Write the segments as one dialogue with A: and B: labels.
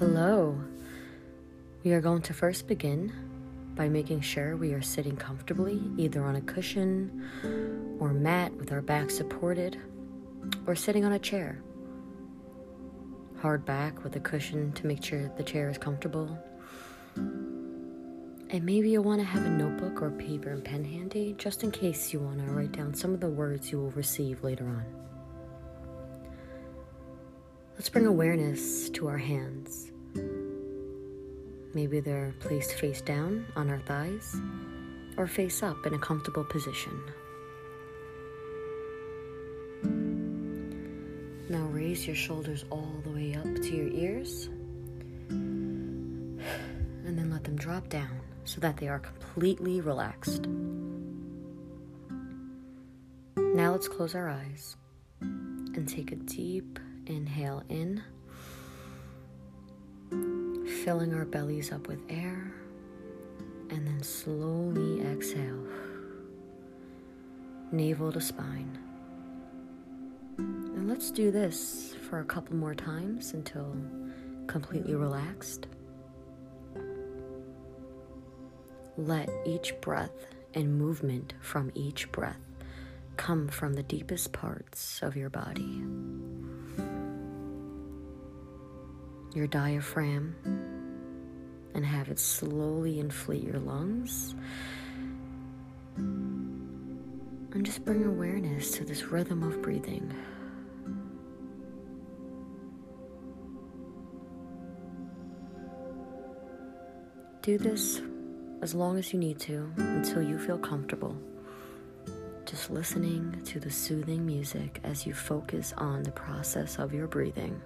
A: Hello. We are going to first begin by making sure we are sitting comfortably, either on a cushion or mat with our back supported, or sitting on a chair. Hard back with a cushion to make sure the chair is comfortable. And maybe you'll want to have a notebook or paper and pen handy just in case you want to write down some of the words you will receive later on. Let's bring awareness to our hands. Maybe they're placed face down on our thighs or face up in a comfortable position. Now raise your shoulders all the way up to your ears and then let them drop down so that they are completely relaxed. Now let's close our eyes and take a deep inhale in, filling our bellies up with air, and then slowly exhale, navel to spine. And let's do this for a couple more times until completely relaxed. Let each breath and movement from each breath come from the deepest parts of your body. Your diaphragm and have it slowly inflate your lungs. And just bring awareness to this rhythm of breathing. Do this as long as you need to until you feel comfortable. Just listening to the soothing music as you focus on the process of your breathing.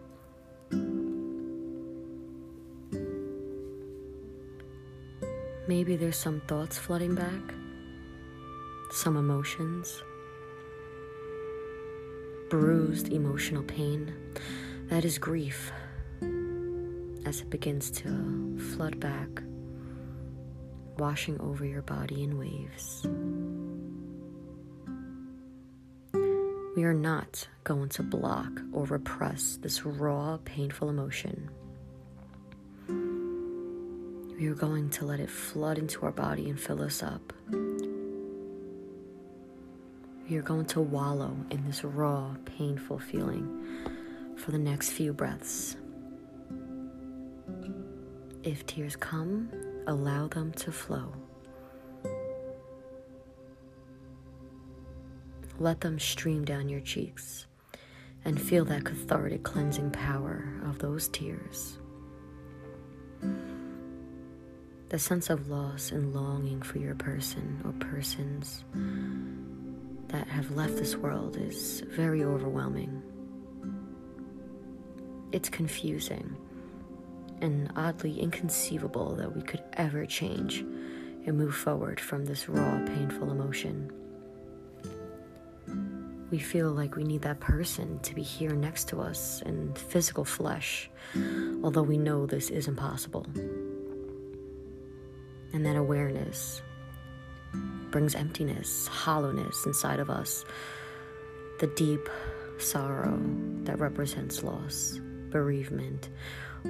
A: Maybe there's some thoughts flooding back, some emotions, bruised emotional pain. That is grief as it begins to flood back washing over your body in waves. We are not going to block or repress this raw, painful emotion. We are going to let it flood into our body and fill us up. We are going to wallow in this raw, painful feeling for the next few breaths. If tears come, allow them to flow. Let them stream down your cheeks and feel that cathartic cleansing power of those tears. The sense of loss and longing for your person or persons that have left this world is very overwhelming. It's confusing and oddly inconceivable that we could ever change and move forward from this raw, painful emotion. We feel like we need that person to be here next to us in physical flesh, although we know this is impossible. And that awareness brings emptiness, hollowness inside of us, the deep sorrow that represents loss, bereavement,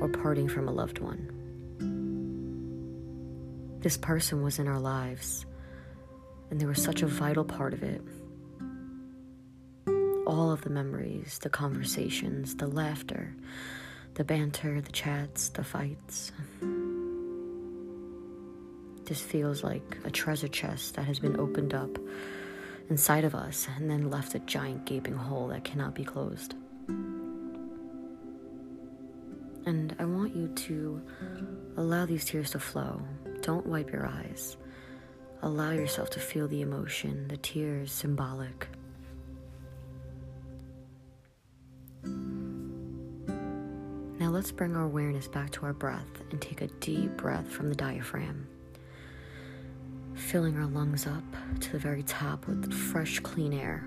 A: or parting from a loved one. This person was in our lives, and they were such a vital part of it. All of the memories, the conversations, the laughter, the banter, the chats, the fights. This feels like a treasure chest that has been opened up inside of us and then left a giant gaping hole that cannot be closed. And I want you to allow these tears to flow. Don't wipe your eyes. Allow yourself to feel the emotion, the tears symbolic. Now let's bring our awareness back to our breath and take a deep breath from the diaphragm, filling our lungs up to the very top with fresh, clean air.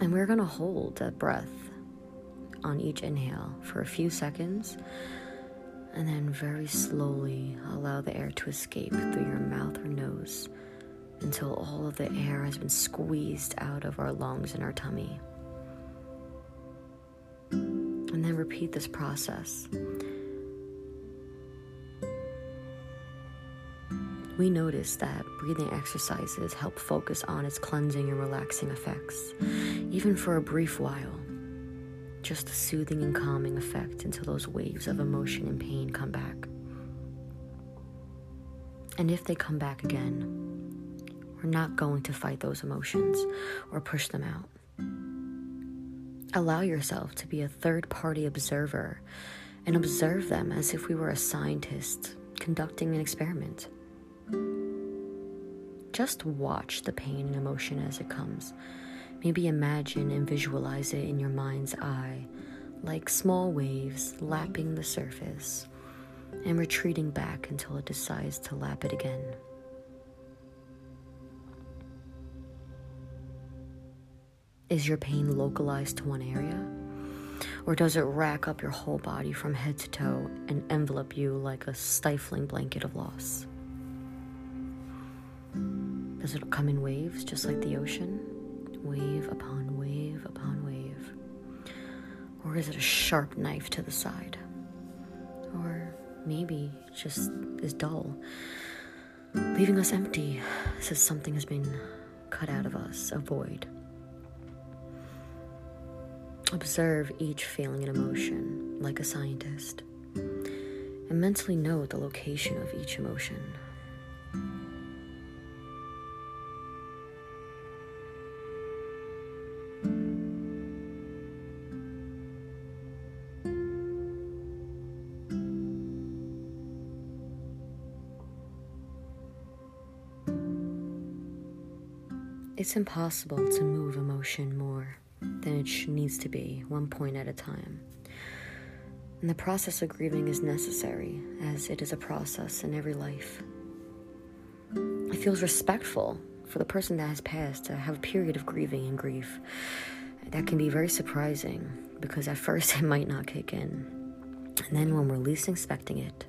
A: And we're going to hold that breath on each inhale for a few seconds, and then very slowly allow the air to escape through your mouth or nose until all of the air has been squeezed out of our lungs and our tummy. And then repeat this process. We notice that breathing exercises help focus on its cleansing and relaxing effects, even for a brief while. Just a soothing and calming effect until those waves of emotion and pain come back. And if they come back again, we're not going to fight those emotions or push them out. Allow yourself to be a third party observer and observe them as if we were a scientist conducting an experiment. Just watch the pain and emotion as it comes. Maybe imagine and visualize it in your mind's eye, like small waves lapping the surface and retreating back until it decides to lap it again. Is your pain localized to one area? Or does it rack up your whole body from head to toe and envelop you like a stifling blanket of loss? Does it come in waves just like the ocean? Wave upon wave upon wave? Or is it a sharp knife to the side? Or maybe just is dull, leaving us empty as something has been cut out of us, a void. Observe each feeling and emotion like a scientist, and mentally note the location of each emotion. It's impossible to move emotion more than it needs to be, one point at a time. And the process of grieving is necessary, as it is a process in every life. It feels respectful for the person that has passed to have a period of grieving and grief. That can be very surprising because at first it might not kick in. And then when we're least expecting it,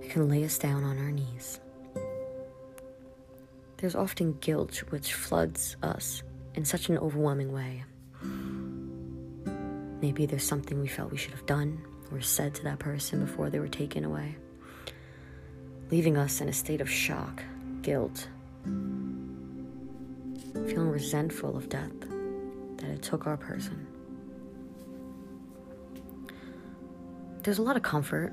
A: it can lay us down on our knees. There's often guilt which floods us in such an overwhelming way. Maybe there's something we felt we should have done or said to that person before they were taken away, leaving us in a state of shock, guilt, feeling resentful of death that it took our person. There's a lot of comfort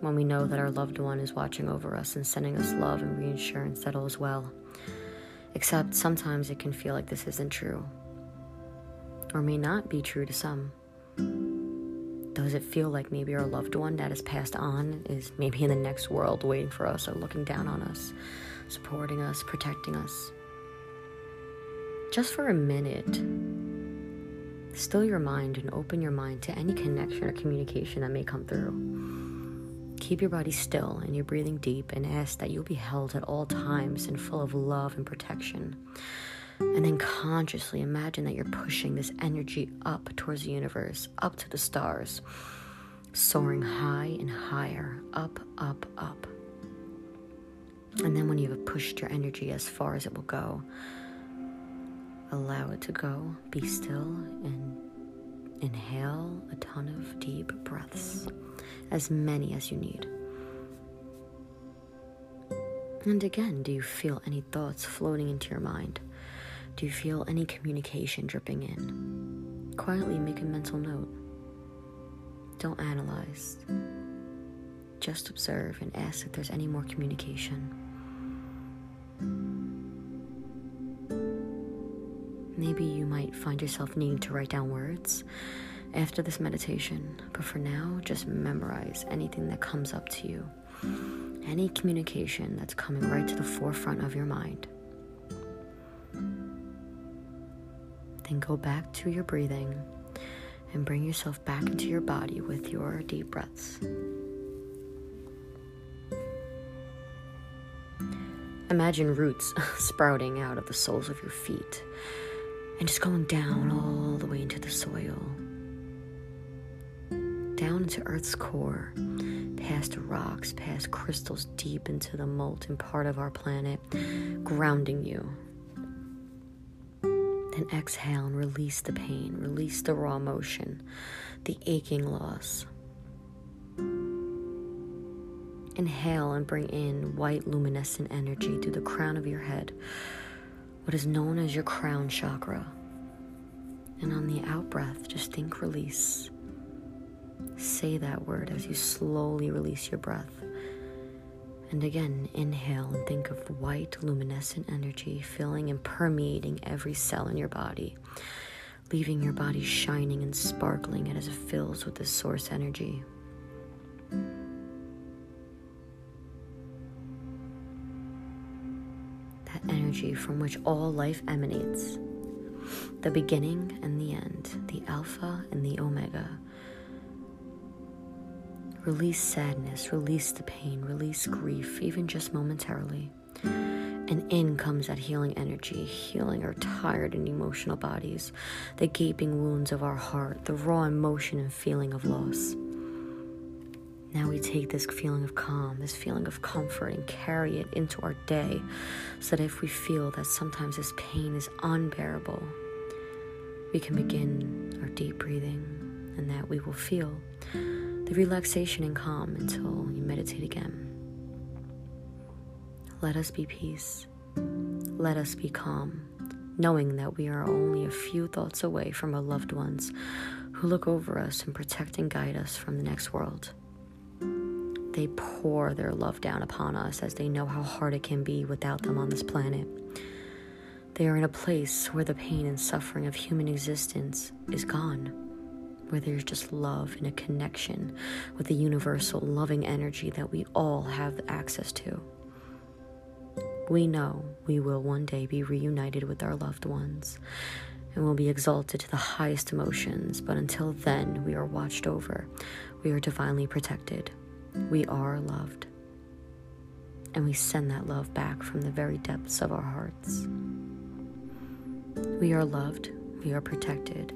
A: when we know that our loved one is watching over us and sending us love and reassurance that all is well. Except sometimes it can feel like this isn't true, or may not be true to some. Does it feel like maybe our loved one that has passed on is maybe in the next world waiting for us or looking down on us, supporting us, protecting us? Just for a minute, still your mind and open your mind to any connection or communication that may come through. Keep your body still and your breathing deep and ask that you'll be held at all times and full of love and protection. And then consciously imagine that you're pushing this energy up towards the universe, up to the stars, soaring high and higher, up, up, up. And then when you have pushed your energy as far as it will go, allow it to go, be still, and inhale a ton of deep breaths as many as you need. And again, do you feel any thoughts floating into your mind? Do you feel any communication dripping in? Quietly make a mental note. Don't analyze. Just observe and ask if there's any more communication. Maybe you might find yourself needing to write down words after this meditation. But for now, just memorize anything that comes up to you, any communication that's coming right to the forefront of your mind. Then go back to your breathing and bring yourself back into your body with your deep breaths. Imagine roots sprouting out of the soles of your feet and just going down all the way into the soil down into Earth's core, past rocks, past crystals, deep into the molten part of our planet, grounding you. Then exhale and release the pain, release the raw emotion, the aching loss. Inhale and bring in white luminescent energy through the crown of your head, what is known as your crown chakra. And on the out breath, just think release. Say that word as you slowly release your breath. And again, inhale and think of white luminescent energy filling and permeating every cell in your body, leaving your body shining and sparkling as it fills with this source energy. That energy from which all life emanates, the beginning and the end, the Alpha and the Omega Release sadness, release the pain, release grief, even just momentarily. And in comes that healing energy, healing our tired and emotional bodies, the gaping wounds of our heart, the raw emotion and feeling of loss. Now we take this feeling of calm, this feeling of comfort, and carry it into our day so that if we feel that sometimes this pain is unbearable, we can begin our deep breathing and that we will feel the relaxation and calm until you meditate again. Let us be peace. Let us be calm, knowing that we are only a few thoughts away from our loved ones who look over us and protect and guide us from the next world. They pour their love down upon us as they know how hard it can be without them on this planet. They are in a place where the pain and suffering of human existence is gone where there's just love and a connection with the universal loving energy that we all have access to. We know we will one day be reunited with our loved ones and will be exalted to the highest emotions, but until then, we are watched over, we are divinely protected, we are loved. And we send that love back from the very depths of our hearts. We are loved, we are protected,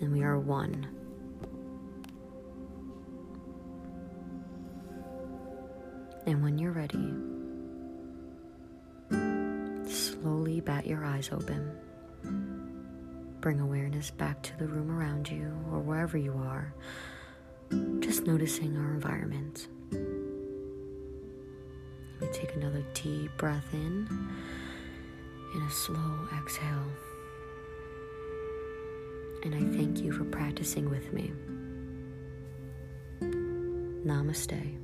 A: and we are one And when you're ready, slowly bat your eyes open. Bring awareness back to the room around you or wherever you are, just noticing our environment. You take another deep breath in and a slow exhale. And I thank you for practicing with me. Namaste.